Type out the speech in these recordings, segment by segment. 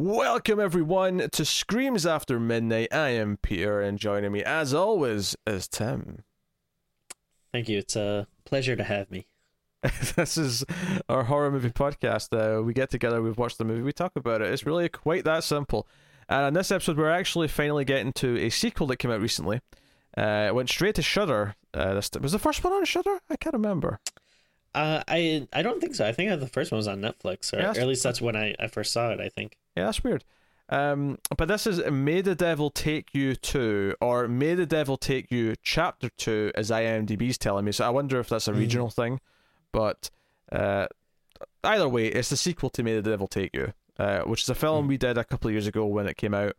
Welcome everyone to Screams After Midnight. I am Peter, and joining me, as always, is Tim. Thank you. It's a pleasure to have me. this is our horror movie podcast. Uh, we get together, we've watched the movie, we talk about it. It's really quite that simple. And in this episode, we're actually finally getting to a sequel that came out recently. Uh, it went straight to Shudder. Uh, this was the first one on Shudder. I can't remember. Uh, I I don't think so. I think the first one was on Netflix, or, Yeah, or at least that's when I, I first saw it. I think. Yeah, that's weird. Um, but this is May the Devil Take You 2, or May the Devil Take You Chapter 2, as IMDb's telling me. So I wonder if that's a Mhm. regional thing. But uh, either way, it's the sequel to May the Devil Take You, uh, which is a film Mhm. we did a couple of years ago when it came out,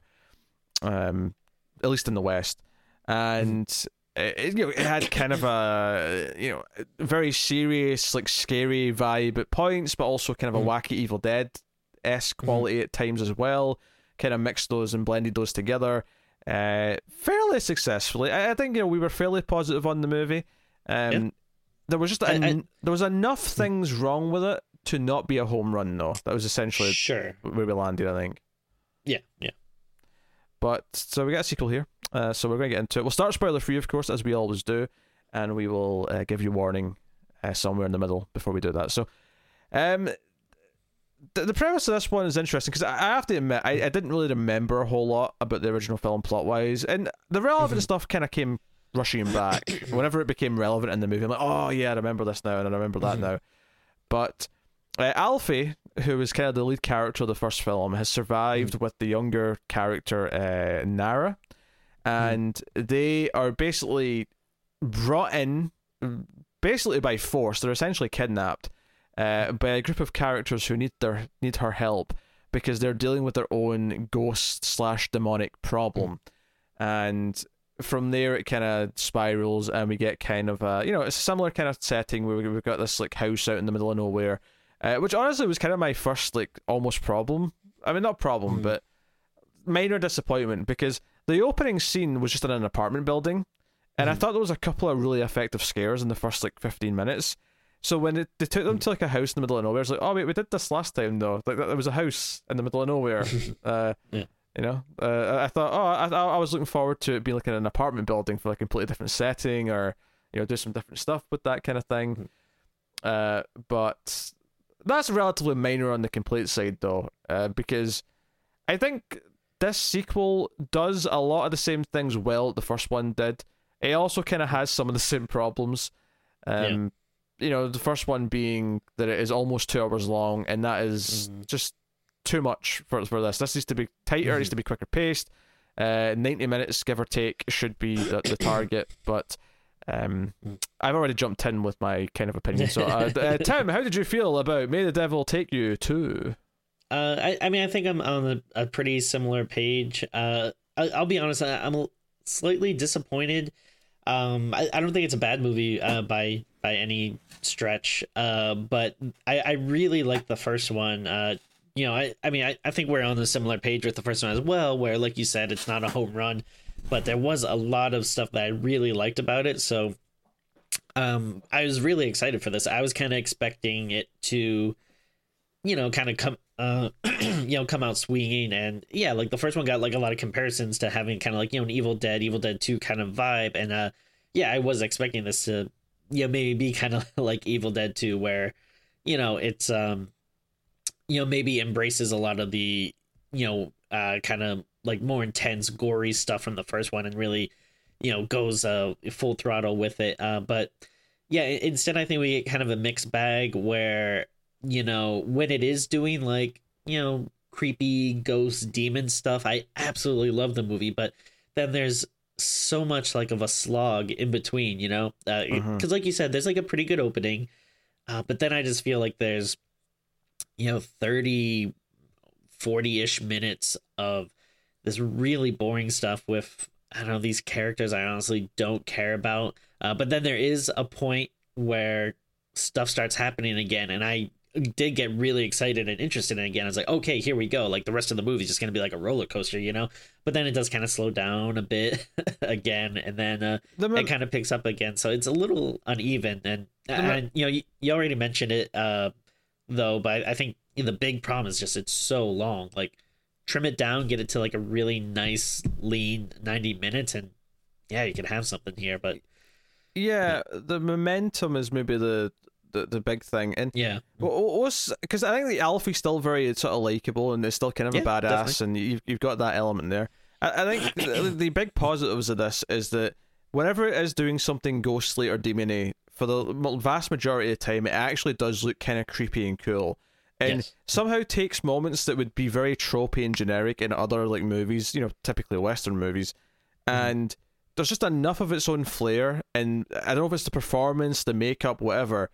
um, at least in the West. And it, it, you know, it had kind of a you know very serious, like scary vibe at points, but also kind of a Mhm. wacky Evil Dead esque quality at times as well. Kind of mixed those and blended those together, uh, fairly successfully. I, I think you know we were fairly positive on the movie. Um, Yeah. There was just I- en- I- there was enough things wrong with it to not be a home run, though. That was essentially Sure. where we landed, I think. Yeah. Yeah. But so we got a sequel here. Uh, so we're going to get into it. We'll start spoiler free, of course, as we always do, and we will uh, give you warning uh, somewhere in the middle before we do that. So, um, the, the premise of this one is interesting because I, I have to admit I, I didn't really remember a whole lot about the original film plot wise, and the relevant Mhm. stuff kind of came rushing back whenever it became relevant in the movie. I'm like, oh yeah, I remember this now, and I remember that Mhm. now. But uh, Alfie, who was kind of the lead character of the first film, has survived with the younger character uh, Nara, and they are basically brought in, basically by force. They're essentially kidnapped uh, by a group of characters who need their need her help because they're dealing with their own ghost slash demonic problem, and from there it kind of spirals and we get kind of a you know it's a similar kind of setting where we- we've got this like house out in the middle of nowhere uh, which honestly was kind of my first like almost problem i mean not problem Mhm. but minor disappointment because the opening scene was just in an apartment building and i Mhm. thought there was a couple of really effective scares in the first like 15 minutes so when it, they took them to like a house in the middle of nowhere it's like oh wait we did this last time though like there was a house in the middle of nowhere uh Yeah. you know, uh, I thought, oh, I, I was looking forward to it being like in an apartment building for like a completely different setting, or you know, do some different stuff with that kind of thing. Uh, but that's relatively minor on the complete side, though, uh, because I think this sequel does a lot of the same things well that the first one did. It also kind of has some of the same problems. Um, you know, the first one being that it is almost two hours long, and that is Mhm. just too much for for this. This needs to be tighter. It needs to be quicker paced. Uh, ninety minutes, give or take, should be the, the target. But um, Mm. I've already jumped in with my kind of opinion. So, uh, uh, Tim, how did you feel about "May the Devil Take You" too? Uh, I, I mean, I think I'm on a, a pretty similar page. Uh, I, I'll be honest, I, I'm slightly disappointed. Um, I, I don't think it's a bad movie uh, by by any stretch. Uh, but I, I really like the first one. Uh, you know, I, I mean, I, I think we're on a similar page with the first one as well, where, like you said, it's not a home run, but there was a lot of stuff that I really liked about it. So, um, I was really excited for this. I was kind of expecting it to, you know, kind of come, uh, you know, come out swinging, and yeah, like the first one got like a lot of comparisons to having kind of like you know an Evil Dead, Evil Dead Two kind of vibe, and uh, yeah, I was expecting this to, you know, maybe be kind of like Evil Dead Two, where, you know, it's um, you know, maybe embraces a lot of the, you know, uh, kind of like more intense, gory stuff from the first one, and really, you know, goes uh full throttle with it. Uh, but yeah, instead, I think we get kind of a mixed bag where you know when it is doing like you know creepy ghost demon stuff, I absolutely love the movie, but then there's so much like of a slog in between, you know, because Mhm. like you said, there's like a pretty good opening, uh, but then I just feel like there's you know 30 40ish minutes of this really boring stuff with I don't know these characters I honestly don't care about. Uh, but then there is a point where stuff starts happening again, and I did get really excited and interested in again. I was like, okay, here we go. Like the rest of the movie is just gonna be like a roller coaster, you know. But then it does kind of slow down a bit again, and then uh, The it kind of picks up again. So it's a little uneven, and and you know you, you already mentioned it uh, though, but I think the big problem is just it's so long. Like trim it down, get it to like a really nice lean 90 minutes and yeah, you can have something here, but yeah, the momentum is maybe the the, the big thing. And yeah, what's because I think the Alfie's still very sort of likable and is still kind of Yeah, a badass, definitely. and you've you've got that element there. I, I think the, the big positives of this is that whenever it is doing something ghostly or demony, for the vast majority of the time, it actually does look kind of creepy and cool. And Yes. somehow takes moments that would be very tropey and generic in other like movies, you know, typically Western movies, mm-hmm. and there's just enough of its own flair. And I don't know if it's the performance, the makeup, whatever,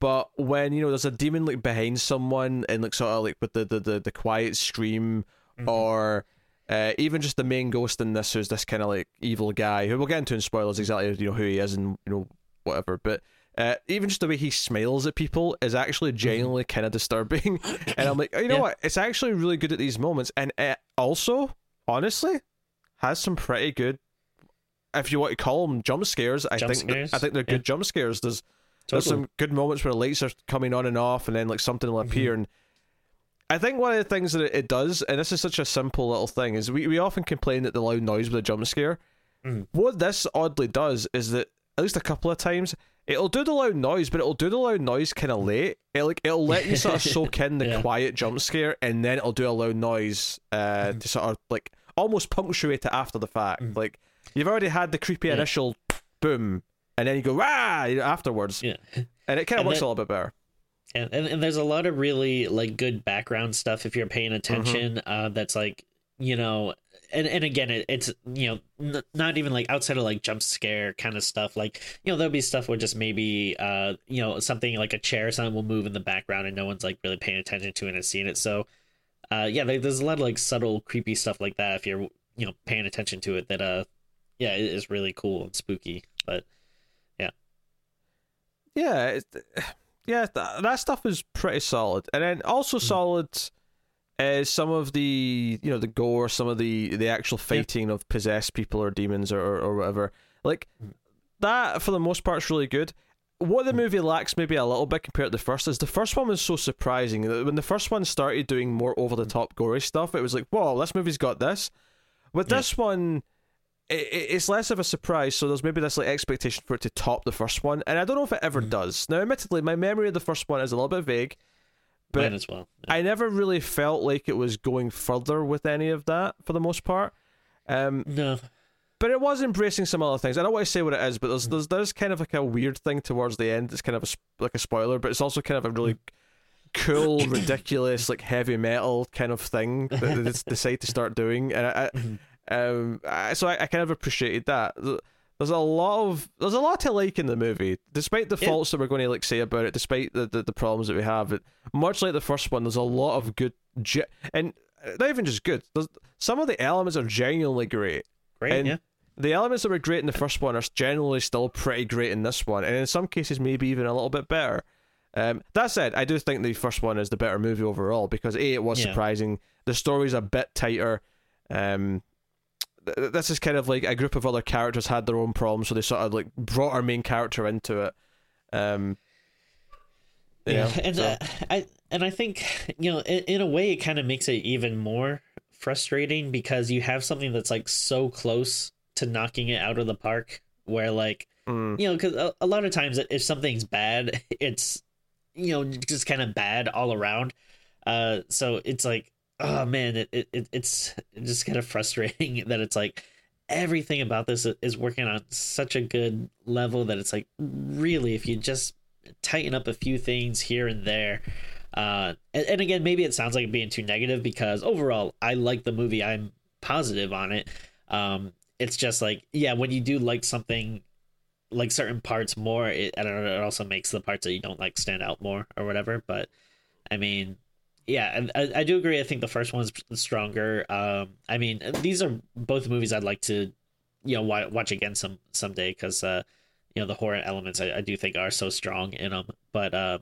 but when you know there's a demon like behind someone and like sort of like with the the the, the quiet scream or uh, even just the main ghost in this who's this kind of like evil guy who we'll get into in spoilers exactly you know who he is and you know whatever. But uh, even just the way he smiles at people is actually genuinely kind of disturbing. And i'm like oh, you know Yeah. what? It's actually really good at these moments. And it also honestly has some pretty good if you want to call them jump scares i Jump think scares? i think they're Yeah. good jump scares. There's there's some good moments where lights are coming on and off, and then like something will appear. And I think one of the things that it, does, and this is such a simple little thing, is we, we often complain that the loud noise with a jump scare. Mhm. What this oddly does is that at least a couple of times it'll do the loud noise, but it'll do the loud noise kind of late. It like it'll let you sort of soak in the Yeah. quiet jump scare, and then it'll do a loud noise uh, to sort of like almost punctuate it after the fact. Like you've already had the creepy Yeah. initial boom, and then you go ah afterwards yeah. and it kind of works a little bit better. And, and and there's a lot of really like good background stuff if you're paying attention. Uh, that's like you know, and and again, it, it's you know n- not even like outside of like jump scare kind of stuff. Like you know, there'll be stuff where just maybe uh you know something like a chair or something will move in the background and no one's like really paying attention to it and seeing it. So, uh, yeah, there, there's a lot of like subtle creepy stuff like that if you're you know paying attention to it. That uh, yeah, it is really cool and spooky. But Yeah, it, yeah, th- that stuff is pretty solid, and then also hmm. solid is some of the you know the gore, some of the the actual fighting of possessed people or demons or or, or whatever. Like hmm. that for the most part is really good. What the hmm. movie lacks maybe a little bit compared to the first is the first one was so surprising. When the first one started doing more over the top gory stuff, it was like, whoa, this movie's got this. With Yeah. this one, it's less of a surprise. So there's maybe this like expectation for it to top the first one, and I don't know if it ever does. Now, admittedly, my memory of the first one is a little bit vague, but well. I never really felt like it was going further with any of that for the most part. Um, no, but it was embracing some other things. I don't want to say what it is, but Mm. there's there's there's kind of like a weird thing towards the end. It's kind of a, like a spoiler, but it's also kind of a really cool, ridiculous, like heavy metal kind of thing that they decide to start doing. And I, I um, I, so I, I kind of appreciated that. There's a lot of there's a lot to like in the movie, despite the Yeah. faults that we're going to like say about it, despite the, the, the problems that we have. It, much like the first one, there's a lot of good, ge- and not even just good. There's some of the elements are genuinely great. great. And yeah. The elements that were great in the first one are generally still pretty great in this one, and in some cases maybe even a little bit better. Um, that said, I do think the first one is the better movie overall because a it was Yeah. surprising. The story's a bit tighter. Um, this is kind of like a group of other characters had their own problems, so they sort of like brought our main character into it. Um, yeah, yeah, and so- uh, I and I think you know in, in a way it kind of makes it even more frustrating because you have something that's like so close to knocking it out of the park where like mm, you know because a, a lot of times if something's bad it's you know just kind of bad all around. Uh so it's like oh man it, it, it it's just kind of frustrating that it's like everything about this is working on such a good level that it's like really if you just tighten up a few things here and there uh and, and again maybe it sounds like being too negative because overall i like the movie. I'm positive on it. Um it's just like yeah when you do like something like certain parts more it i don't know it also makes the parts that you don't like stand out more or whatever but i mean yeah and I, I do agree. I think the first one's stronger. Um i mean these are both movies i'd like to you know wa- watch again some someday because uh you know the horror elements I, I do think are so strong in them but uh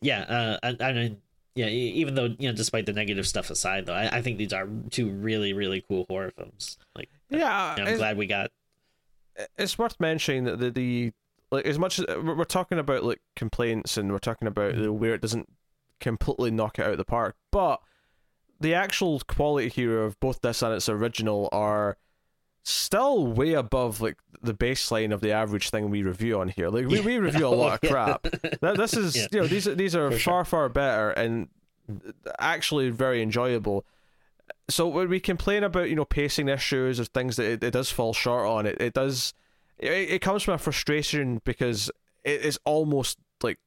yeah uh i, I mean yeah even though you know despite the negative stuff aside though i, I think these are two really really cool horror films. Like yeah. you know, i'm glad we got it's worth mentioning that the, the like as much as we're we're talking about like complaints and we're talking about the where it doesn't completely knock it out of the park, but the actual quality here of both this and its original are still way above like the baseline of the average thing we review on here. Like we, we review a lot of crap. Th- This is Yeah. you know these are- these are For far far better and actually very enjoyable. So when we complain about you know pacing issues or things that it, it does fall short on, it it does it, it comes from a frustration because it is almost like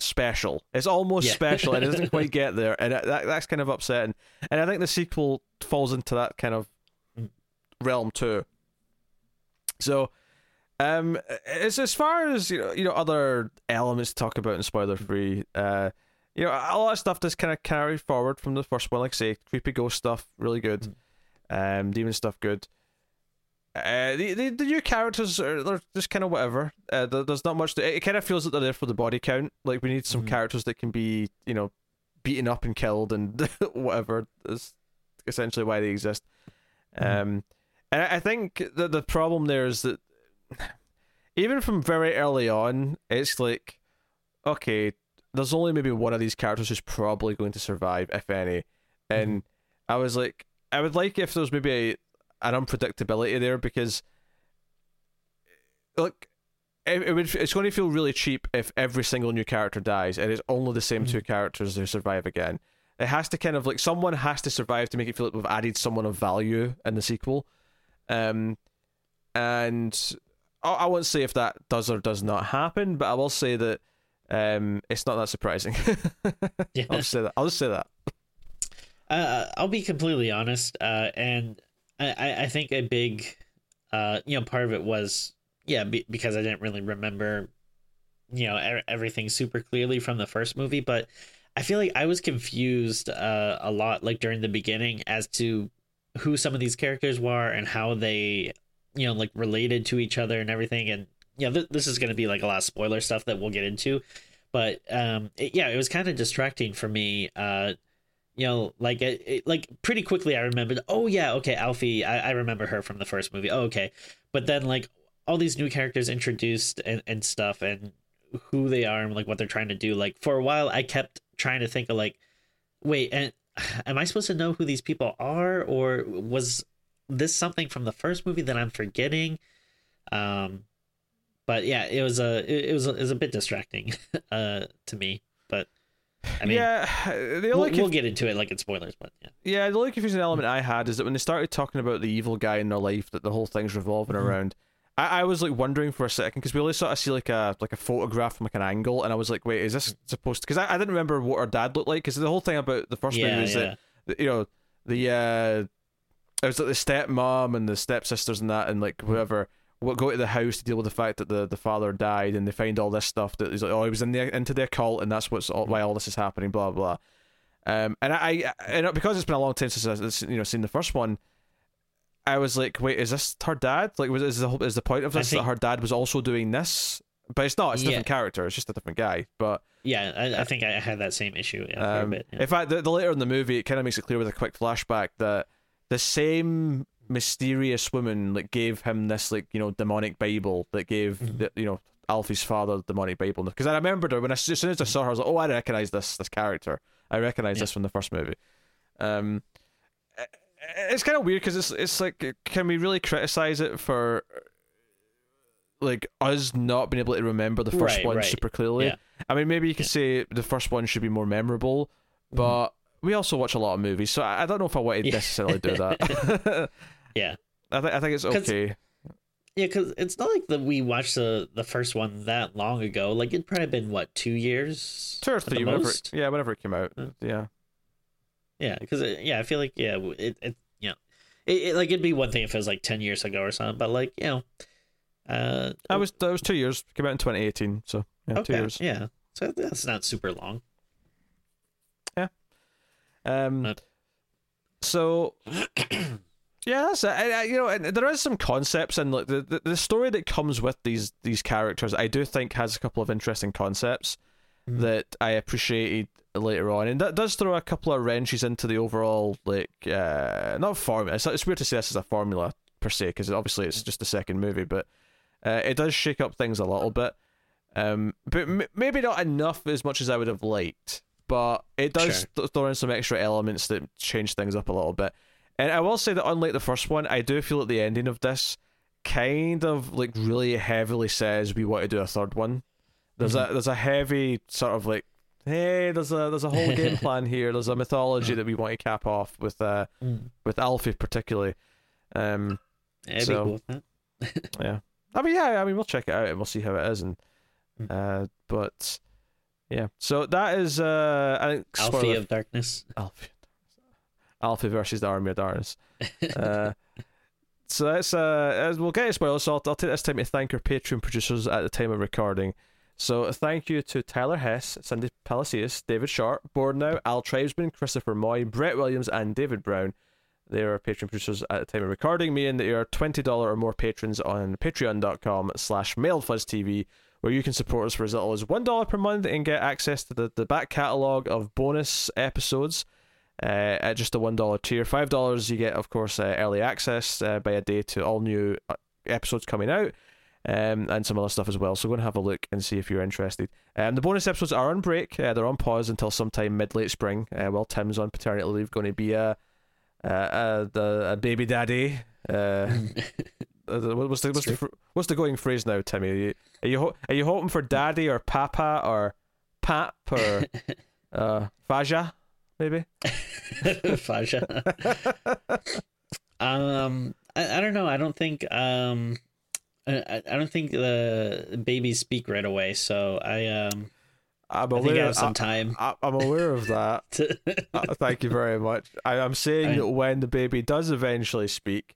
special. It's almost Yeah. special and it doesn't quite get there, and that, that's kind of upsetting. And I think the sequel falls into that kind of Mm. realm too. So, um, as as far as you know, you know, other elements to talk about in spoiler free, uh, you know, a lot of stuff does kind of carry forward from the first one. Like I say, creepy ghost stuff, really good. Um, demon stuff, good. Uh, the, the the new characters are they're just kind of whatever. Uh, there, there's not much. To, it kind of feels that they're there for the body count. Like we need some Mhm. characters that can be, you know, beaten up and killed and whatever. Is essentially why they exist. Mhm. Um, and I I think that the problem there is that even from very early on, it's like, okay, there's only maybe one of these characters who's probably going to survive, if any. And I was like, I would like if there was maybe a, an unpredictability there because, look, it, it would it's going to feel really cheap if every single new character dies and it's only the same Mhm. two characters who survive again. It has to kind of like someone has to survive to make it feel like we've added someone of value in the sequel. Um, and I, I won't say if that does or does not happen, but I will say that um, it's not that surprising. Yeah. I'll just say that. I'll just say that. Uh, I'll be completely honest, uh, and I, I, think a big, uh, you know, part of it was yeah, be, because I didn't really remember, you know, e- everything super clearly from the first movie, but I feel like I was confused uh, a lot, like during the beginning, as to who some of these characters were and how they, you know, like related to each other and everything, and yeah, th- this is going to be like a lot of spoiler stuff that we'll get into, but um, it, yeah, it was kind of distracting for me, uh you know, like it, it, like pretty quickly I remembered, oh yeah, okay, Alfie, I, I remember her from the first movie. Oh, okay. But then like all these new characters introduced and, and stuff and who they are and like what they're trying to do. Like for a while I kept trying to think of like, wait, and am I supposed to know who these people are? Or was this something from the first movie that I'm forgetting? Um but yeah, it was a it, it was a, it was a bit distracting uh to me. I mean yeah, the we'll, only we'll get into it like in spoilers, but yeah. yeah, the only confusing element I had is that when they started talking about the evil guy in their life that the whole thing's revolving Mhm. around, I, I was like wondering for a second because we only sort of see like a like a photograph from like an angle, and I was like, wait, is this supposed? Because I, I didn't remember what her dad looked like because the whole thing about the first Yeah, movie is yeah. that that, you know the uh it was like the stepmom and the stepsisters and that and like whoever will go to the house to deal with the fact that the, the father died and they find all this stuff that he's like oh he was in the into the occult and that's what's all, why all this is happening blah blah um and I, I and because it's been a long time since I've you know seen the first one I was like wait is this her dad like was is the whole- is the point of this think- that her dad was also doing this but it's not it's a Yeah. different character it's just a different guy but Yeah, I, I think I had that same issue yeah, um, bit. Yeah. In fact, the, the later in the movie, it kind of makes it clear with a quick flashback that the same mysterious woman like gave him this like you know demonic Bible that gave Mhm. the, you know Alfie's father the demonic Bible because I remembered her when I, as soon as I saw her, I was like, oh, I recognize this this character. I recognize Yeah. this from the first movie. Um, it's kind of weird because it's it's like can we really criticize it for like us not being able to remember the first Right, one right. super clearly? Yeah. I mean, maybe you could say the first one should be more memorable, but we also watch a lot of movies, so I I don't know if I wanted to Yeah. necessarily do that. Yeah. I think I think it's okay. Yeah, because it's not like that we watched the the first one that long ago. Like it'd probably been what two years, Two or three, whenever it, yeah, whenever it came out, Yeah. yeah. Yeah, because yeah, I feel like yeah, it it you know, it, it like it'd be one thing if it was like ten years ago or something, but like you know, uh, I was that was two years. Came out in 2018, so yeah, two years. yeah, so that's not super long. Yeah. Um, Uh, so yeah, that's it. I, I, you know, and there is some concepts and like the, the the story that comes with these these characters. I do think has a couple of interesting concepts Mhm. that I appreciated later on, and that does throw a couple of wrenches into the overall like uh not formula. It's, it's weird to say this is a formula per se because obviously it's just the second movie, but uh, it does shake up things a little bit. Um, but m- maybe not enough as much as I would have liked. but it does Sure. th- throw in some extra elements that change things up a little bit. And I will say that unlike the first one, I do feel that the ending of this kind of like really heavily says we want to do a third one. There's a there's a heavy sort of like hey, there's a there's a whole game plan here. There's a mythology that we want to cap off with uh Mm. with Alfie particularly. Um, I'd So- cool yeah. I mean, yeah. I mean, we'll check it out and we'll see how it is. And Mm. uh, but yeah. So that is uh, I think Alfie spoiler- of Darkness. Alfie. Alfie versus the Army of Darkness. Uh, so that's uh, as we'll get to spoilers. So I'll, I'll take this time to thank our Patreon producers at the time of recording. So thank you to Tyler Hess, Cindy Palacios, David Sharp, Now, Al Tribesman, Christopher Moy, Brett Williams, and David Brown. They are Patreon producers at the time of recording. Me and they are twenty dollar or more patrons on patreon.com slash mailfuzztv, where you can support us for as little as one dollar per month and get access to the, the back catalogue of bonus episodes uh, at just a one dollar tier. Five dollars, you get, of course, uh, early access uh, by a day to all new uh, episodes coming out, um, and some other stuff as well. So go and have a look and see if you're interested. Um, the bonus episodes are on break; uh, they're on pause until sometime mid late spring. Uh, while Tim's on paternity leave, going to be a a, a, a baby daddy. Uh, what's the what's the, what's the going phrase now, Timmy? Are you are you, ho- are you hoping for daddy or papa or pap or uh, faja maybe? Faja. um, I, I don't know. I don't think um, I, I don't think the babies speak right away. So I um, I'm I think I aware. have some time. I, I'm aware of that. Uh, thank you very much. I, I'm saying I- that when the baby does eventually speak,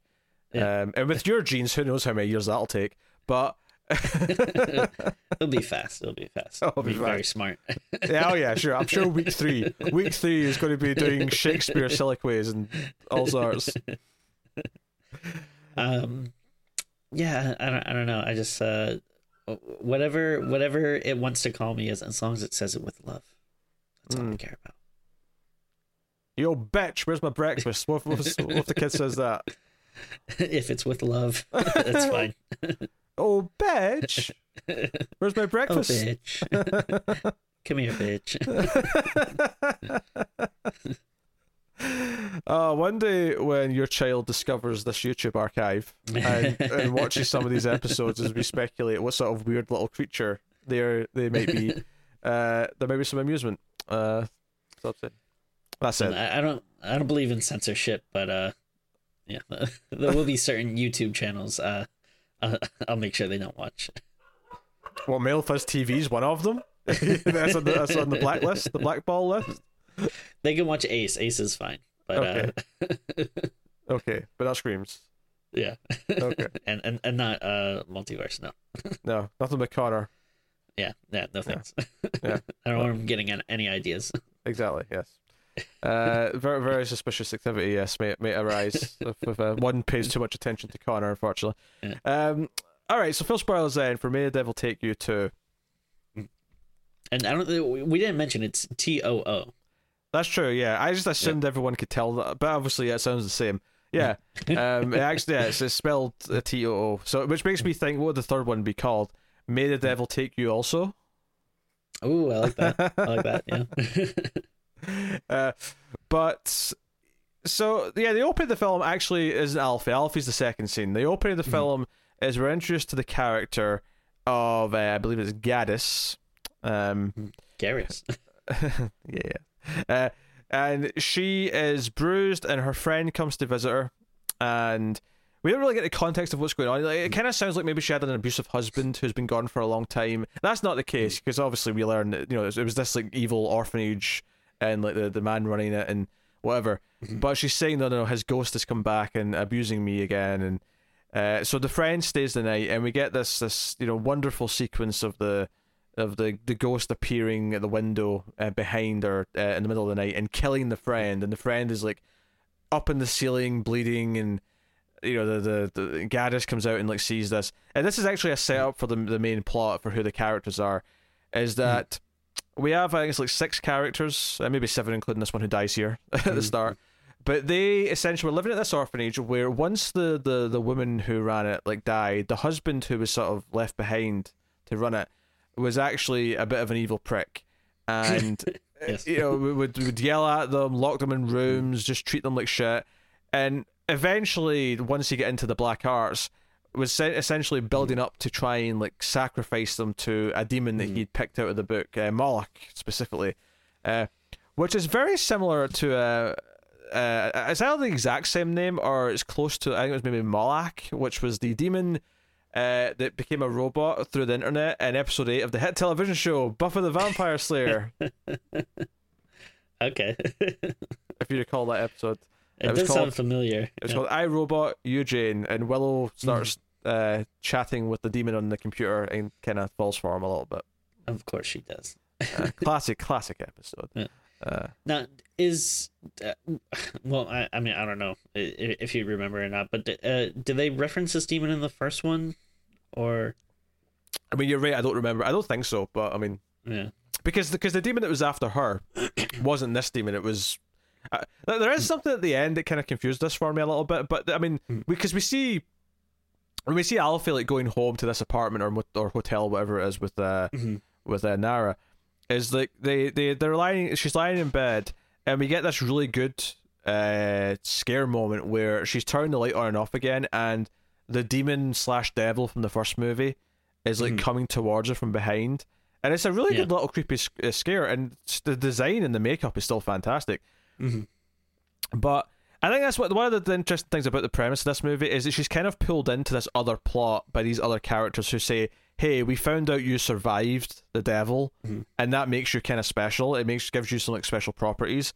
Yeah. um, and with your genes, who knows how many years that'll take. But It'll be fast. It'll be fast. It'll It'll be be very smart. yeah, oh yeah, sure. I'm sure week three, week three is going to be doing Shakespeare soliloquies and all sorts. um, yeah, I don't, I don't know. I just uh, whatever whatever it wants to call me, as as long as it says it with love, that's all I Mm. care about. Yo, bitch, where's my breakfast? What, what, if- what if the kid says that? if it's with love, that's fine. Oh, bitch, where's my breakfast? Oh, breakfast? bitch. Come here, bitch. Uh, one day when your child discovers this YouTube archive and, and watches some of these episodes as we speculate what sort of weird little creature they are, they might be, uh, there may be some amusement. Uh, that's it. That's it. I, don't I don't believe in censorship, but uh, yeah, there will be certain YouTube channels. Uh, I'll make sure they don't watch. Well, Male Fuzz TV is one of them. that's, on the, that's on the blacklist, the blackball list. They can watch Ace. Ace is fine, but uh, Okay, but that screams. yeah, Okay, and and and not uh multiverse. No, no, nothing but Connor. yeah, yeah, no thanks. Yeah. I don't want him getting any ideas. Exactly. Yes. Uh, very very suspicious activity. Yes, may may arise if, if uh, one pays too much attention to Connor. Unfortunately. Yeah. Um. All right. So full spoilers then for May the Devil Take You Too. And I don't. We didn't mention it's T O O. That's true. Yeah, I just assumed everyone could tell that, but obviously it sounds the same. Yeah. um. It actually, yeah, it's, it's spelled uh, T O O. So which makes me think, what would the third one be called? May the Devil Take You also. Oh, I like that. I like that. Yeah. uh, but so yeah, the opening of the film actually isn't Alfie. Alfie's the second scene. The opening of the film is we're introduced to the character of uh, I believe it's Gadis. Um, Garrus. yeah, yeah. Uh, and she is bruised, and her friend comes to visit her, and we don't really get the context of what's going on. Like, it kind of sounds like maybe she had an abusive husband who's been gone for a long time. That's not the case because obviously we learn that you know it was this like evil orphanage and like the the man running it and whatever. But she's saying no, no, no, his ghost has come back and abusing me again, and uh, so the friend stays the night, and we get this this you know wonderful sequence of the of the the ghost appearing at the window uh, behind her uh, in the middle of the night and killing the friend, and the friend is like up in the ceiling bleeding, and you know the the, the Gadis comes out and like sees this, and this is actually a setup for the the main plot for who the characters are, is that. We have, I think it's like six characters, uh, maybe seven, including this one who dies here at the mm-hmm. start. But they essentially were living at this orphanage where once the, the, the woman who ran it like died, the husband who was sort of left behind to run it was actually a bit of an evil prick. And uh, Yes. you know, we would, would yell at them, lock them in mm-hmm. rooms, just treat them like shit. And eventually, once you get into the black arts, was essentially building up to try and like sacrifice them to a demon that he'd picked out of the book, uh, Moloch specifically, uh, which is very similar to uh, uh, it's either the exact same name or it's close to. I think it was maybe Moloch, which was the demon uh, that became a robot through the internet in episode eight of the hit television show Buffy the Vampire Slayer. Okay. if you recall that episode. It was does called- sound familiar. It was Yeah. called I Robot You Jane, and Willow starts uh, chatting with the demon on the computer and kind of falls for him a little bit. Of course she does. Uh, classic, classic episode. Yeah. Uh, Now, is uh, well, I, I mean, I don't know i- i- if you remember or not, but uh, do they reference this demon in the first one, or I mean, you're right. I don't remember. I don't think so, but I mean, yeah, because because the demon that was after her wasn't this demon. It was. Uh, there is something at the end that kind of confused this for me a little bit, but I mean, because we see when we see Alfie like going home to this apartment or or hotel, whatever it is, with uh Mhm. with uh, Nara, is like they they they're lying. She's lying in bed, and we get this really good uh scare moment where she's turning the light on and off again, and the demon slash devil from the first movie is like Mhm. coming towards her from behind. And it's a really Yeah. good little creepy sc- uh, scare, and the design and the makeup is still fantastic. Mhm. But I think that's what one of the interesting things about the premise of this movie is that she's kind of pulled into this other plot by these other characters who say, "Hey, we found out you survived the devil, Mhm. and that makes you kind of special. It makes gives you some like special properties."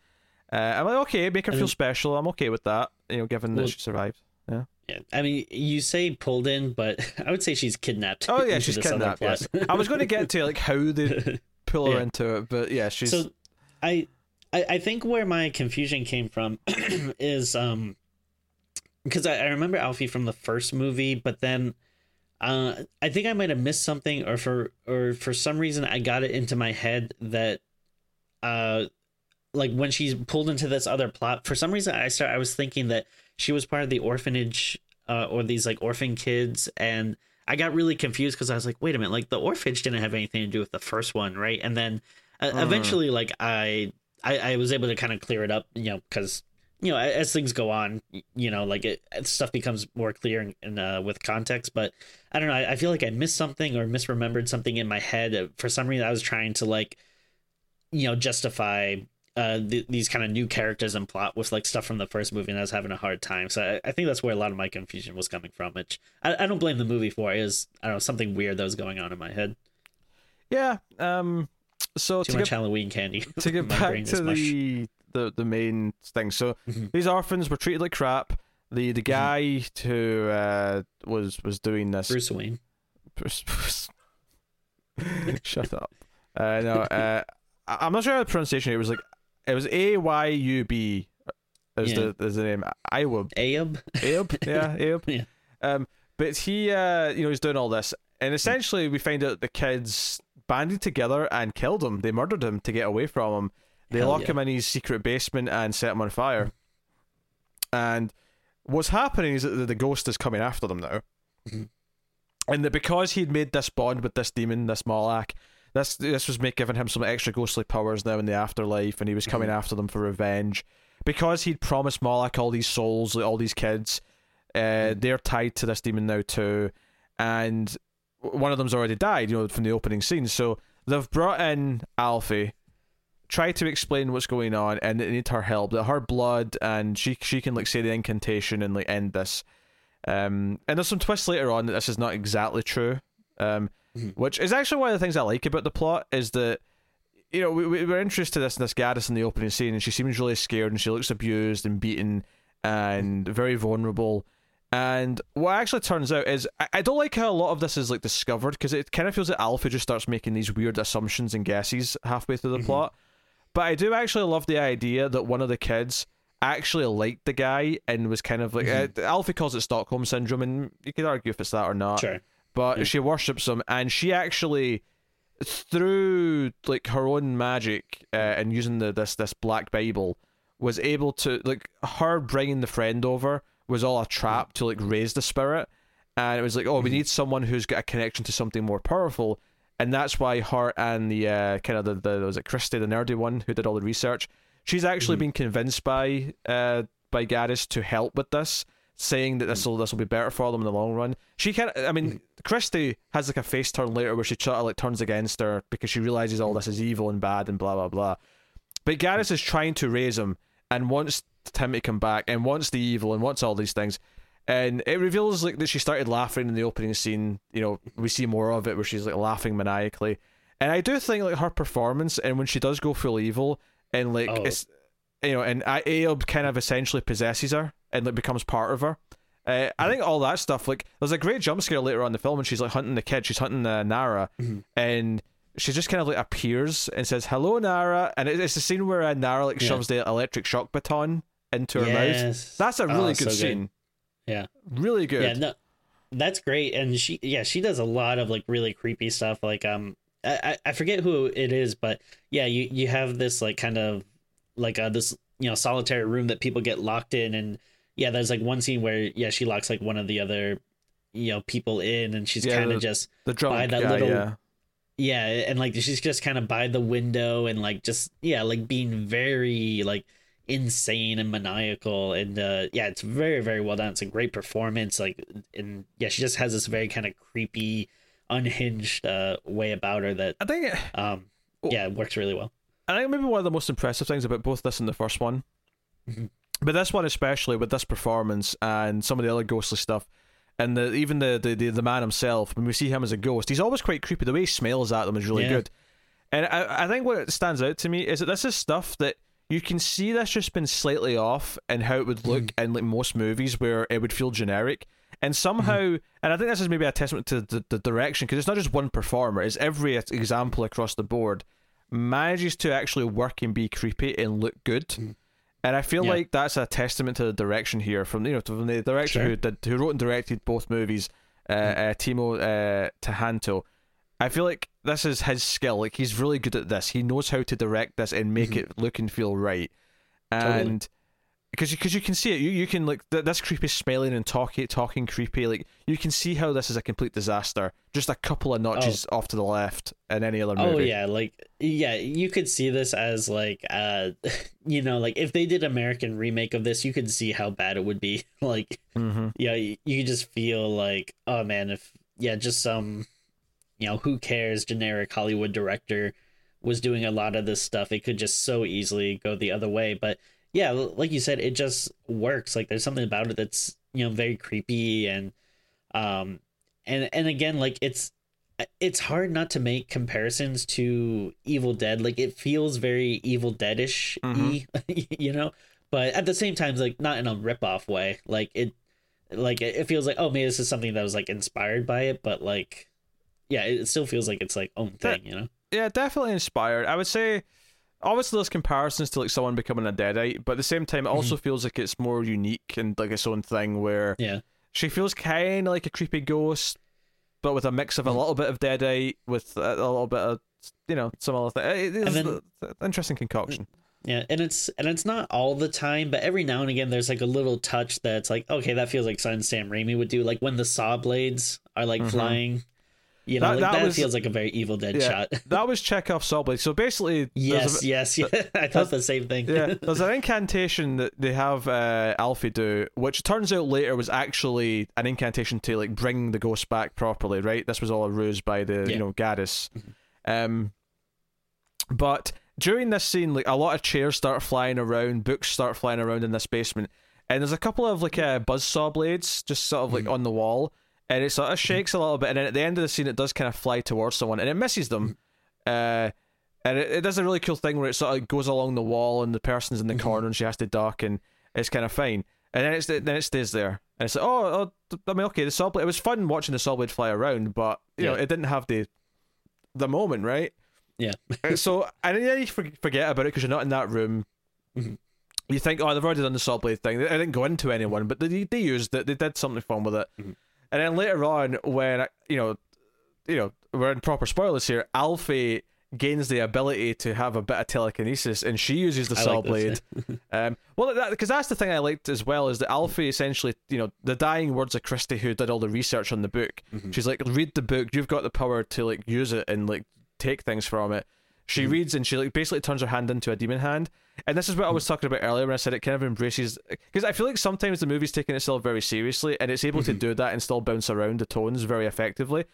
Uh, I'm like, okay, make her I feel mean- special. I'm okay with that. You know, given Well- that she survived. Yeah. yeah. I mean, you say pulled in, but I would say she's kidnapped. Oh yeah, she's kidnapped. Yes. I was going to get to like how they pull her Yeah. into it, but yeah, she's. so I, I I think where my confusion came from is um because I, I remember Alfie from the first movie, but then uh I think I might have missed something or for or for some reason I got it into my head that uh like when she's pulled into this other plot for some reason I start I was thinking that she was part of the orphanage uh or these like orphan kids and I got really confused because I was like, wait a minute, like the orphanage didn't have anything to do with the first one, right? And then uh, Mhm. eventually, like I, I, I was able to kind of clear it up, you know, because you know, as things go on, you know, like it stuff becomes more clear and, uh, with context. But I don't know, I, I feel like I missed something or misremembered something in my head. Uh, For some reason, I was trying to like, you know, justify uh th- these kind of new characters and plot with like stuff from the first movie and I was having a hard time. So I, I think that's where a lot of my confusion was coming from, which I, I don't blame the movie for. It is I don't know something weird that was going on in my head. yeah. Um. So Too to much get Halloween candy. to get back to the, the the main thing. So Mhm. these orphans were treated like crap. The Mm-hmm. the guy who uh, was was doing this. Bruce Wayne. Bruce. Shut up. Uh, no, uh, I'm not sure how the pronunciation. It was like it was A Y U B. Is Yeah. the is the name Iwab Abe. Abe? Yeah, Abe. Yeah. Um, but he, uh, you know, he's doing all this, and essentially we find out the kids banded together and killed him. They murdered him to get away from him. They Hell lock yeah. him in his secret basement and set him on fire. And what's happening is that the, ghost is coming after them now. Mhm. And that because he'd made this bond with this demon, this Moloch, this this was make, giving him some extra ghostly powers now in the afterlife, and he was coming after them for revenge. Because he'd promised Moloch all these souls, all these kids, uh, they're tied to this demon now too, and one of them's already died, you know, from the opening scene. So they've brought in Alfie, tried to explain what's going on, and they need her help. That her blood, and she she can like say the incantation and like end this. Um, and there's some twists later on that this is not exactly true. Um, Mhm. which is actually one of the things I like about the plot is that you know we, we we're introduced to this this Gadis in the opening scene, and she seems really scared, and she looks abused and beaten, and very vulnerable. And what actually turns out is I, I don't like how a lot of this is like discovered because it kind of feels that Alfie just starts making these weird assumptions and guesses halfway through the Mhm. plot. But I do actually love the idea that one of the kids actually liked the guy and was kind of like uh, Alfie calls it Stockholm syndrome, and you could argue if it's that or not Sure. but Yeah. she worships him and she actually through like her own magic uh, and using the this this black bible was able to like her bringing the friend over was all a trap to like raise the spirit. And it was like oh we need someone who's got a connection to something more powerful. And that's why her and the uh, kind of the, the was it Christy, the nerdy one who did all the research, she's actually Mhm. been convinced by uh by Gadis to help with this, saying that this will this will be better for them in the long run. She can I mean, Christy has like a face turn later where she sort of like turns against her because she realizes all this is evil and bad and blah blah blah. But Gadis is trying to raise him and wants Tim to come back and wants the evil and wants all these things. And it reveals like that she started laughing in the opening scene. You know, we see more of it where she's like laughing maniacally. And I do think like her performance and when she does go full evil and like Oh. it's you know, and Ayub kind of essentially possesses her and like becomes part of her. Uh, I think all that stuff, like, there's a great jump scare later on in the film when she's like hunting the kid, she's hunting uh, Nara, Mhm. and she just kind of like appears and says, Hello, Nara. And it- it's the scene where uh, Nara like Yeah. shoves the electric shock baton into her mouth. That's a really Oh, good so scene. Yeah. Really good. Yeah, no, that's great. And she, yeah, she does a lot of like really creepy stuff. Like, um, I, I- I forget who it is, but yeah, you you have this like kind of like uh this you know solitary room that people get locked in, and yeah, there's like one scene where yeah she locks like one of the other you know people in, and she's Yeah, kind of just the drunk by that guy, little- yeah. yeah, and like she's just kind of by the window and like just yeah, like being very like insane and maniacal and uh yeah, it's very very well done. It's a great performance like and yeah, she just has this very kind of creepy unhinged uh way about her that I think it, um Oh. yeah, it works really well. I think maybe one of the most impressive things about both this and the first one, Mhm. but this one especially with this performance and some of the other ghostly stuff, and the even the the, the, the man himself when we see him as a ghost, he's always quite creepy. The way he smiles at them is really Yeah. good, and I I think what stands out to me is that this is stuff that. You can see this just been slightly off in how it would look in like most movies where it would feel generic, and somehow, and I think this is maybe a testament to the, the direction because it's not just one performer; it's every example across the board manages to actually work and be creepy and look good. And I feel Yeah. like that's a testament to the direction here from you know from the director Sure. who did who wrote and directed both movies, uh, uh, Timo uh, Tjahjanto. I feel like this is his skill. Like he's really good at this. He knows how to direct this and make Mhm. it look and feel right. And because you, cause you can see it, you, you can like th- this creepy smelling and talking talking creepy. Like you can see how this is a complete disaster. Just a couple of notches off to the left in any other movie. Oh yeah, like yeah, you could see this as like uh you know, like if they did American remake of this, you could see how bad it would be. like Mm-hmm. yeah, you, you just feel like, oh man, if yeah, just some you know, who cares generic Hollywood director was doing a lot of this stuff, it could just so easily go the other way. But yeah, like you said, it just works. Like there's something about it that's, you know, very creepy and um and and again like it's it's hard not to make comparisons to Evil Dead. Like it feels very Evil Deadish, you know. But at the same time, like not in a rip off way. Like it, like it feels like oh maybe this is something that was like inspired by it, but like yeah, it still feels like it's like own thing, you know. yeah, definitely inspired. I would say, obviously, there's comparisons to like someone becoming a deadite, but at the same time, it also mm-hmm. feels like it's more unique and like its own thing. Where Yeah, she feels kind of like a creepy ghost, but with a mix of a mm-hmm. little bit of deadite with a, a little bit of you know some other thing. It is then- an interesting concoction. Mm, yeah, and it's and it's not all the time, but every now and again, there's like a little touch that's like okay, that feels like something Sam Raimi would do, like when the saw blades are like Mhm. flying. You know, That- like, that that, was- feels like a very Evil Dead Yeah, shot. that was Chekhov saw blade. So basically, yes, a- yes, yeah. I thought the same thing. yeah, there's an incantation that they have uh, Alfie do, which turns out later was actually an incantation to like bring the ghost back properly. Right, this was all a ruse by the you know Gadis. Um, but during this scene, like a lot of chairs start flying around, books start flying around in this basement, and there's a couple of like uh, buzzsaw blades just sort of like on the wall, and it sort of shakes a little bit, and then at the end of the scene, it does kind of fly towards someone, and it misses them. Uh, and it, it does a really cool thing where it sort of goes along the wall, and the person's in the corner, and she has to duck, and it's kind of fine. And then it's then it stays there, and it's like, oh, oh I mean, okay, the saw blade. It was fun watching the saw blade fly around, but you know, it didn't have the the moment, right? Yeah. So and then you forget about it because you're not in that room. Mhm. You think, oh, they've already done the saw blade thing. I didn't go into anyone, but they they used it. They did something fun with it. Mhm. And then later on, when you know, you know, we're in proper spoilers here. Alfie gains the ability to have a bit of telekinesis, and she uses the I saw like this, blade. um, well, because that's the thing I liked as well is that Alfie essentially, you know, the dying words of Christie, who did all the research on the book. Mm-hmm. She's like, read the book. You've got the power to like use it and like take things from it. She Mm-hmm. reads and she like basically turns her hand into a demon hand. And this is what I was talking about earlier when I said it kind of embraces because I feel like sometimes the movie's taking itself very seriously and it's able Mm-hmm. to do that and still bounce around the tones very effectively.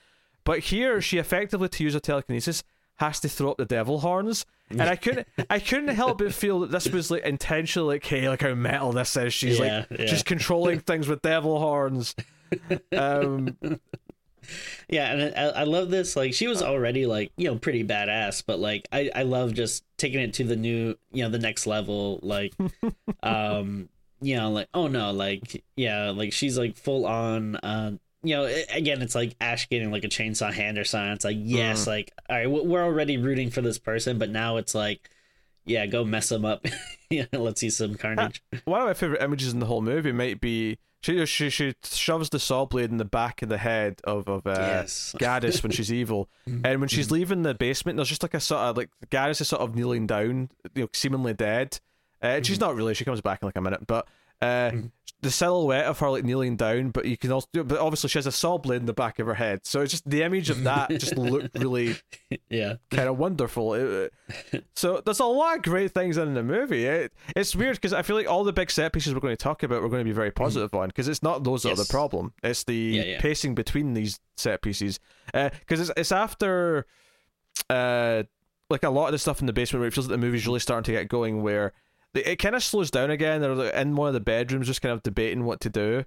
But here she effectively to use a telekinesis has to throw up the devil horns. And I couldn't I couldn't help but feel that this was like intentionally like, hey, look how metal this is. She's Yeah, like yeah. she's controlling things with devil horns. Um Yeah, and I, I love this. Like, she was already like you know pretty badass, but like I I love just taking it to the new you know the next level. Like, um, you know, like oh no, like yeah, like she's like full on. Uh, you know, a- again, it's like Ash getting like a chainsaw hand or something. It's like yes, like all right, we- we're already rooting for this person, but now it's like, yeah, go mess them up. yeah, let's see some carnage. one of my favorite images in the whole movie might be she she she shoves the saw blade in the back of the head of of uh, Yes. Gadis when she's evil, and when she's leaving the basement, there's just like a sort of like Gadis is sort of kneeling down, you know, seemingly dead. Uh, and She's not really. She comes back in like a minute, but uh, the silhouette of her like kneeling down, but you can also, but obviously she has a saw blade in the back of her head, so it's just the image of that just looked really yeah, kind of wonderful. It- so there's a lot of great things in the movie. It, it's weird because I feel like all the big set pieces we're going to talk about we're going to be very positive on because it's not those that are the problem. It's the Yeah, yeah. pacing between these set pieces. Because it's it's after uh like a lot of the stuff in the basement where it feels like the movie's really starting to get going where it kind of slows down again. They're in one of the bedrooms just kind of debating what to do,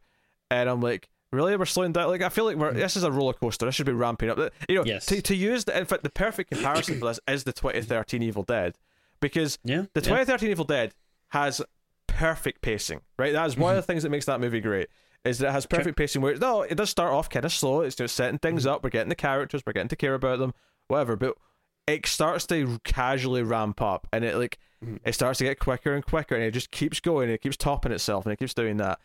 and I'm like. Really, we're slowing down. Like I feel like we're this is a roller coaster. This should be ramping up. You know, Mm. Yes. to, to use the in fact the perfect comparison for this is the 2013 Evil Dead, because yeah. the yeah. 2013 Evil Dead has perfect pacing. Right, that is one of the things that makes that movie great. Is that it has perfect pacing where no, it does start off kind of slow. It's just setting things up. We're getting the characters. We're getting to care about them. Whatever, but it starts to casually ramp up, and it like it starts to get quicker and quicker, and it just keeps going. It keeps topping itself, and it keeps doing that.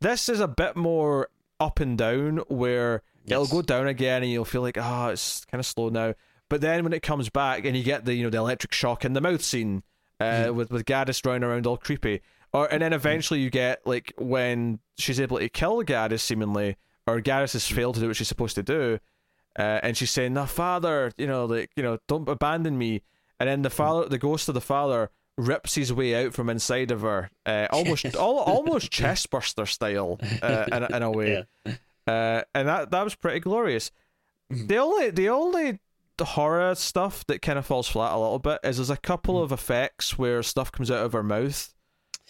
This is a bit more up and down, where it'll go down again, and you'll feel like, oh, it's kind of slow now. But then when it comes back, and you get the you know the electric shock in the mouth scene, uh, with with Gadis running around all creepy, or and then eventually you get like when she's able to kill Gadis seemingly, or Gadis has failed to do what she's supposed to do, uh, and she's saying, "No, father, you know, like you know, don't abandon me." And then the father, the ghost of the father, rips his way out from inside of her, uh, almost all, almost chestburster style, uh, in, a- in a way. Uh, and that that was pretty glorious. The only the only horror stuff that kind of falls flat a little bit is there's a couple of effects where stuff comes out of her mouth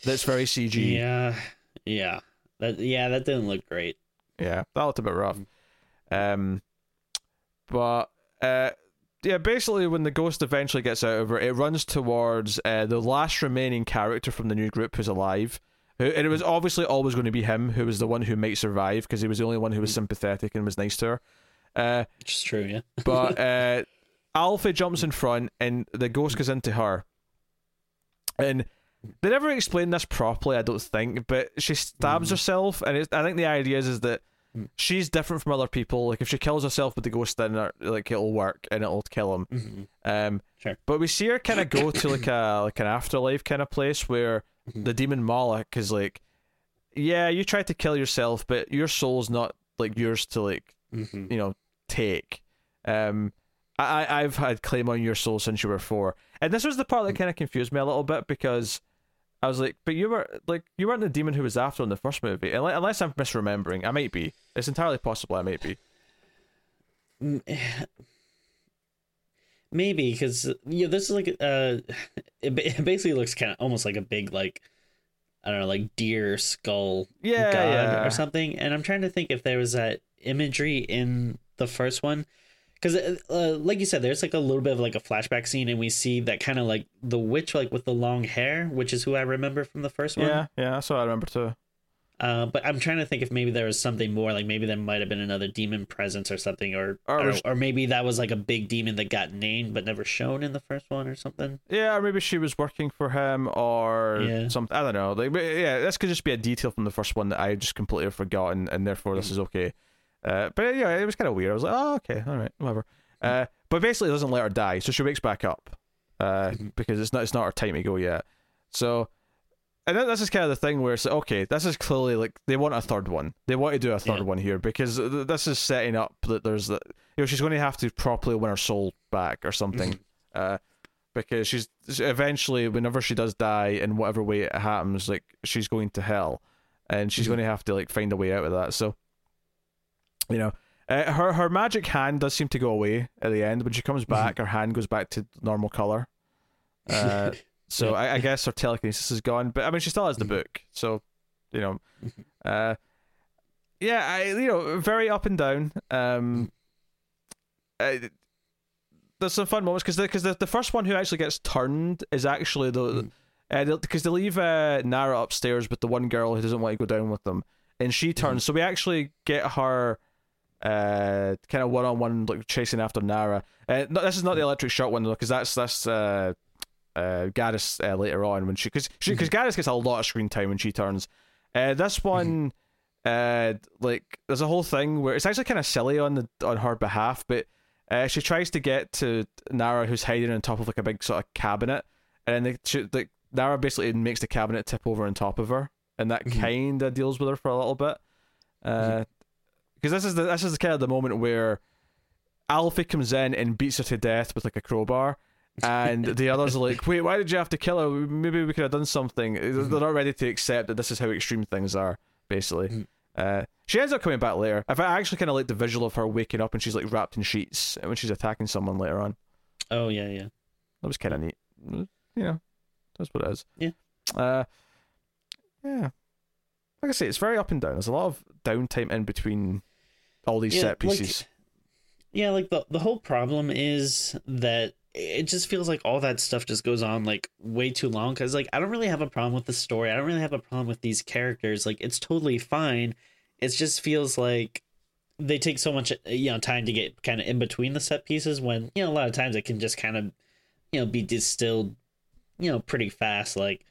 that's very CG. Yeah, yeah, that yeah, that didn't look great. Yeah, that looked a bit rough. Um, but uh, yeah, basically, when the ghost eventually gets out of her, it runs towards uh, the last remaining character from the new group who's alive. Who, and it was obviously always going to be him who was the one who might survive because he was the only one who was sympathetic and was nice to her. Uh, Which is true, yeah. but uh, Alfie jumps in front and the ghost goes into her. And they never explain this properly, I don't think, but she stabs herself, and it, I think the idea is, is that she's different from other people. Like if she kills herself with the ghost in her, like it'll work and it'll kill him. Mhm. Um, Sure. but we see her kind of go to like a like an afterlife kind of place where the demon Moloch is like, yeah, you tried to kill yourself, but your soul's not like yours to like Mhm. you know take. Um, I I- I've had claim on your soul since you were four, and this was the part that kind of confused me a little bit because I was like, but you were like you weren't the demon who was after in the first movie, Unle- unless I'm misremembering. I might be. It's entirely possible. I might be. Maybe because yeah, this is like uh, it, it basically looks kind of almost like a big like I don't know like deer skull Yeah, god yeah. or something. And I'm trying to think if there was that imagery in the first one because uh, like you said, there's like a little bit of like a flashback scene, and we see that kind of like the witch like with the long hair, which is who I remember from the first one. Yeah, yeah. That's what I remember too. Uh, but I'm trying to think if maybe there was something more, like maybe there might have been another demon presence or something, or Or I don't was- know, or maybe that was like a big demon that got named but never shown in the first one or something. Yeah, or maybe she was working for him or Yeah. something. I don't know. Like, yeah, this could just be a detail from the first one that I just completely forgotten, and therefore this is okay. Uh, but yeah, it was kind of weird. I was like, oh, okay, all right, whatever. Uh, but basically it doesn't let her die, so she wakes back up uh, Mhm. because it's not it's not her time to go yet. So, and this is kind of the thing where it's like, okay, this is clearly like they want a third one. They want to do a third Yeah. one here because th- this is setting up that there's that you know she's going to have to properly win her soul back or something. uh, because she's eventually whenever she does die in whatever way it happens, like she's going to hell, and she's Mhm. going to have to like find a way out of that. So, you know. Uh, her her magic hand does seem to go away at the end. When she comes back, her hand goes back to normal color. Uh, so I, I guess her telekinesis is gone, but I mean she still has the Mhm. book. So you know, Mhm. uh, yeah, I you know very up and down. Um, uh, there's some fun moments because because the, the first one who actually gets turned is actually the because they leave uh, Nara upstairs with the one girl who doesn't want to go down with them, and she turns. So we actually get her uh kind of one on one like chasing after Nara. Uh, no, this is not the electric shot one though, because that's that's uh uh Gadis uh, later on when she because she because Gadis gets a lot of screen time when she turns. Uh, this one. Uh, like there's a whole thing where it's actually kind of silly on the on her behalf, but uh, she tries to get to Nara, who's hiding on top of like a big sort of cabinet, and then they, she, like Nara basically makes the cabinet tip over on top of her, and that Mhm. kind of deals with her for a little bit. Because this is the this is the kind of the moment where Alfie comes in and beats her to death with like a crowbar. and the others are like, "Wait, why did you have to kill her? Maybe we could have done something." They're not ready to accept that this is how extreme things are. Basically, Mhm. uh, she ends up coming back later. I I actually kind of like the visual of her waking up and she's like wrapped in sheets when she's attacking someone later on. Oh yeah, yeah. That was kind of neat. Mm, You know, that's what it is. Yeah. Uh, yeah. Like I say, it's very up and down. There's a lot of downtime in between all these Yeah, set like- pieces. Yeah, like the the whole problem is that it just feels like all that stuff just goes on like way too long cuz like I don't really have a problem with the story. I don't really have a problem with these characters. Like it's totally fine. It just feels like they take so much uh, you know time to get kind of in between the set pieces when you know a lot of times it can just kind of you know be distilled you know pretty fast like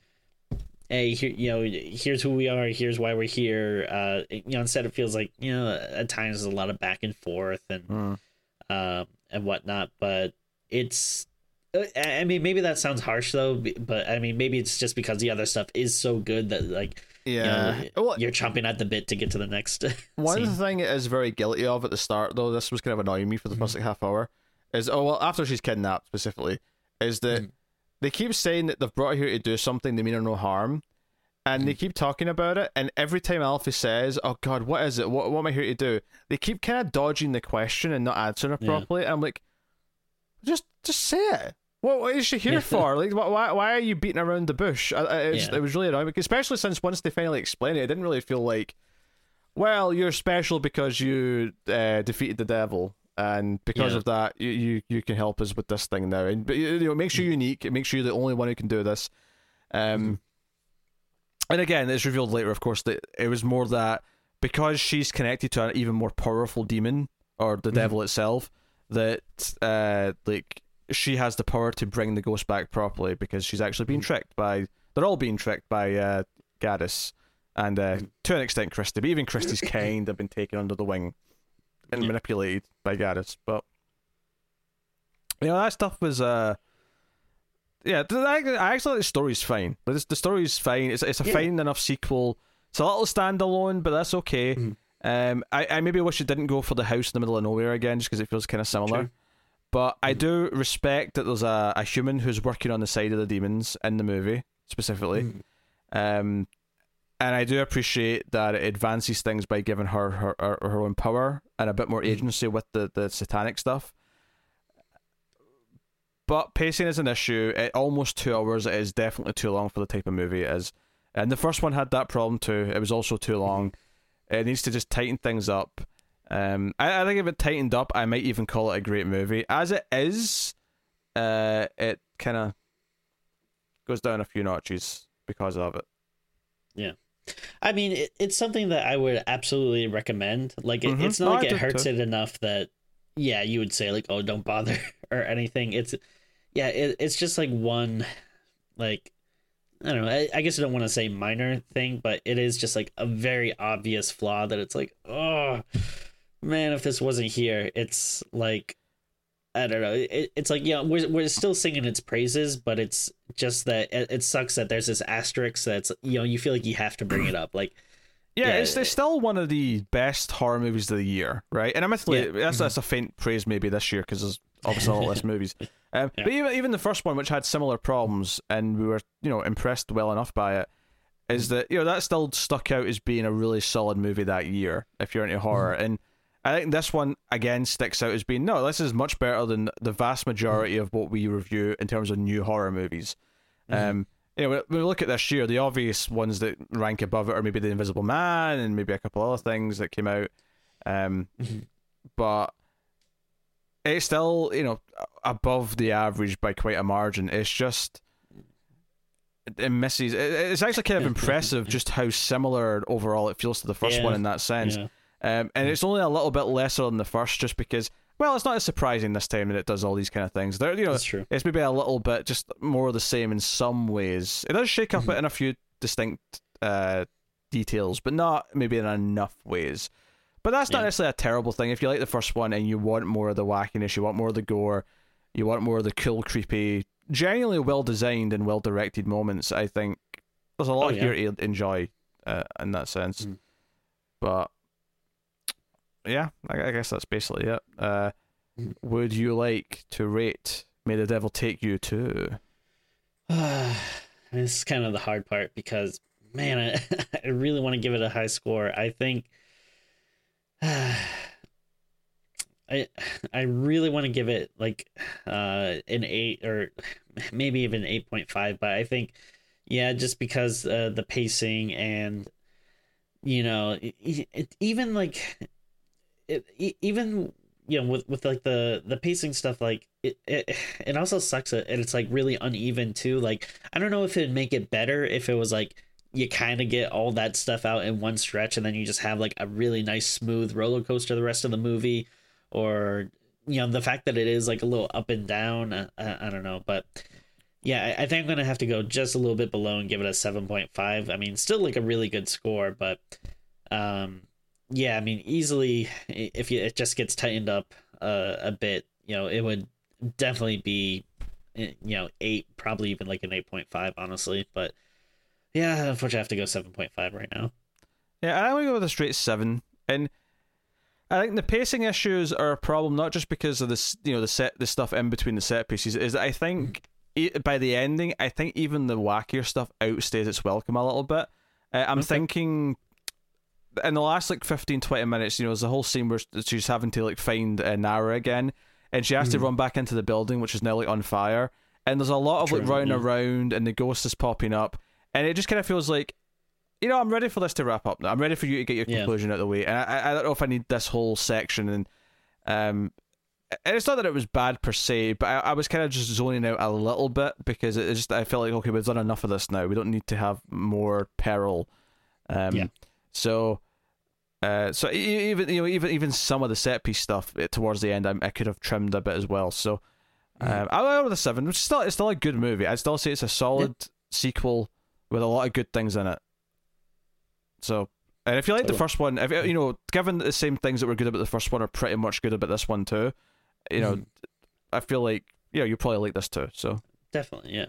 hey here you know here's who we are here's why we're here uh you know instead it feels like you know at times there's a lot of back and forth and Mm. um, and whatnot. But it's, uh, I mean, maybe that sounds harsh though. But I mean, maybe it's just because the other stuff is so good that like Yeah. you know, you're chomping at the bit to get to the next. One scene. thing it is very guilty of at the start, though, this was kind of annoying me for the first like half hour, is oh well, after she's kidnapped specifically, is that Mhm. They keep saying that they've brought her here to do something they mean her no harm, and they keep talking about it, and every time Alfie says, "Oh God, what is it? What what am I here to do?" They keep kind of dodging the question and not answering it Yeah. properly. And I'm like, just just say it. What, what is she here for? Like, why why are you beating around the bush? I, I, it's, Yeah. It was really annoying, especially since once they finally explained it, it didn't really feel like well, you're special because you uh, defeated the devil, and because Yeah. of that, you, you you can help us with this thing now. And but you know, it makes you unique. It makes you the only one who can do this. Um, and again, it's revealed later, of course, that it was more that because she's connected to an even more powerful demon or the Mhm. devil itself, that uh, like she has the power to bring the ghost back properly because she's actually being Mhm. tricked by. They're all being tricked by uh, Gadis and uh, Mhm. to an extent Christy, but even Christy's kind have been taken under the wing and Yeah. manipulated by Gadis. But you know that stuff was uh yeah, I, actually think the story's fine. The, the story's fine. It's it's a Yeah. fine enough sequel. It's a little standalone, but that's okay. Mhm. Um, I, I maybe wish it didn't go for the house in the middle of nowhere again, just because it feels kind of similar. Sure. But I Mhm. do respect that there's a, a human who's working on the side of the demons in the movie specifically. Mm. Um, and I do appreciate that it advances things by giving her her, her, her own power and a bit more Mhm. agency with the, the satanic stuff. But pacing is an issue. At almost two hours, it is definitely too long for the type of movie it is. And the first one had that problem too. It was also too long. It needs to just tighten things up. Um, I, I think if it tightened up, I might even call it a great movie. As it is, uh, it kind of goes down a few notches because of it. I mean, it, it's something that I would absolutely recommend. Like, it, Mhm. it's not I like do it hurts too. it enough that, yeah, you would say like, oh, don't bother or anything. It's, yeah, it, it's just like one, like, I don't know. I, I guess I don't want to say minor thing, but it is just like a very obvious flaw that it's like, oh, man, if this wasn't here, it's like, I don't know. It, it's like yeah, we're we're still singing its praises, but it's just that it, it sucks that there's this asterisk that's you know you feel like you have to bring it up. Like Yeah, Yeah. it's, it's still one of the best horror movies of the year, right? And admittedly, Yeah. that's that's a faint praise maybe this year because there's obviously a lot less movies. Um, Yeah. But even even the first one, which had similar problems, and we were you know impressed well enough by it, is that you know that still stuck out as being a really solid movie that year if you're into horror. And I think this one again sticks out as being no, this is much better than the vast majority of what we review in terms of new horror movies. Um, you know, when we look at this year, the obvious ones that rank above it are maybe The Invisible Man and maybe a couple other things that came out. Um, but it's still, you know, above the average by quite a margin. It's just it misses. It's actually kind of impressive just how similar overall it feels to the first Yeah. one in that sense. yeah. Um, and it's only a little bit lesser than the first, just because. Well, it's not as surprising this time that it does all these kind of things. There, you know, That's true. it's maybe a little bit just more of the same in some ways. It does shake up it in a few distinct uh, details, but not maybe in enough ways. But that's not Yeah. necessarily a terrible thing. If you like the first one and you want more of the wackiness, you want more of the gore, you want more of the cool, creepy, genuinely well designed and well directed moments, I think there's a lot Oh, yeah. here to enjoy uh, in that sense. Mm. But yeah, I, I guess that's basically it. Uh, would you like to rate May the Devil Take You Too? this is kind of the hard part because man, I, I really want to give it a high score. I think I I really want to give it like uh an 8 or maybe even 8.5, but I think yeah, just because uh, the pacing and you know, it, it, even like it, even you know with with like the the pacing stuff like it it, it also sucks and it's like really uneven too like i don't know if it'd make it better if it was like you kind of get all that stuff out in one stretch and then you just have like a really nice smooth roller coaster the rest of the movie or you know the fact that it is like a little up and down uh, i, I don't know but yeah I, I think i'm gonna have to go just a little bit below and give it a 7.5 i mean still like a really good score but um yeah i mean easily if it just gets tightened up uh, a bit you know it would definitely be eh, you know eight probably even like an 8.5 honestly but yeah unfortunately i have to go 7.5 right now Yeah, I want to go with a straight seven, and I think the pacing issues are a problem not just because of this, you know, the set, the stuff in between the set pieces. Is that I think e- by the ending, I think even the wackier stuff outstays its welcome a little bit. Uh, I'm Okay. thinking in the last like 15, 20 minutes, you know, there's a whole scene where she's having to like find uh, Nara again, and she has to run back into the building, which is now like on fire. And there's a lot of like running yeah. around, and the ghost is popping up, and it just kind of feels like you know, I'm ready for this to wrap up now. I'm ready for you to get your Yeah. conclusion out of the way. And I, I- I don't know if I need this whole section. And um, and it's not that it was bad per se, but I, I was kind of just zoning out a little bit because it just I felt like okay, we've done enough of this now. We don't need to have more peril. Um, Yeah. So. Uh, so even you know even even some of the set piece stuff eh, towards the end I, I could have trimmed a bit as well. So um, I'll go with a seven, which is still it's still a good movie. I'd still say it's a solid sequel with a lot of good things in it. So, and if you like the Totally. first one, if you know, given that the same things that were good about the first one are pretty much good about this one too, you know, Mhm. I feel like yeah, you probably like this too. So definitely yeah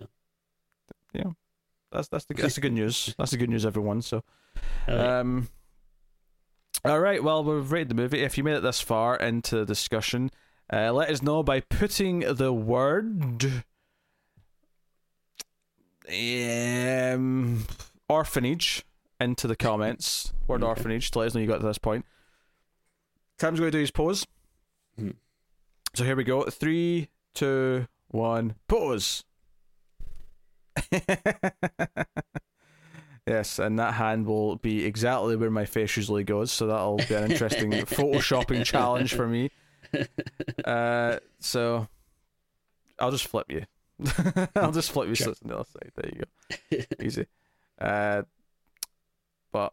yeah, that's that's the that's the good news. That's the good news, everyone. So, yeah. um, all right. Well, we've rated the movie. If you made it this far into the discussion, uh, let us know by putting the word um, orphanage into the comments. Word orphanage to let us know you got to this point. Cam's going to do his pose. Mhm. So here we go. Three, two, one, pose. yes, and that hand will be exactly where my face usually goes, so that'll be an interesting photoshopping challenge for me. Uh, so I'll just flip you. I'll just flip you Sure. on the other side. There you go. Easy. Uh, but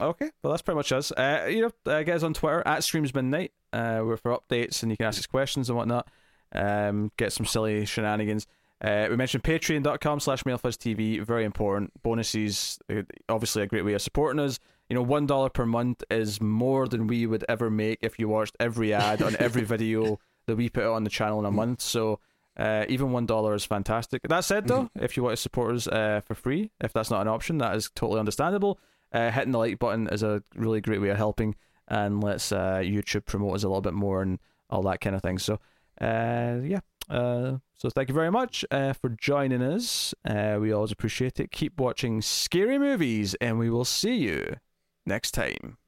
okay, well that's pretty much us. Uh, you know, uh, get us on Twitter at Streams Midnight. Uh, we're for updates and you can ask us questions and whatnot. Um, get some silly shenanigans. Uh, we mentioned patreon.com slash TV. Very important. Bonuses, uh, obviously a great way of supporting us. You know, $1 per month is more than we would ever make if you watched every ad on every video that we put out on the channel in a month. So uh, even one dollar is fantastic. That said, though, if you want to support us uh, for free, if that's not an option, that is totally understandable. Uh, hitting the like button is a really great way of helping, and lets uh, YouTube promote us a little bit more and all that kind of thing. So, uh, yeah. Uh, so thank you very much uh, for joining us. Uh, we always appreciate it. Keep watching scary movies, and we will see you next time.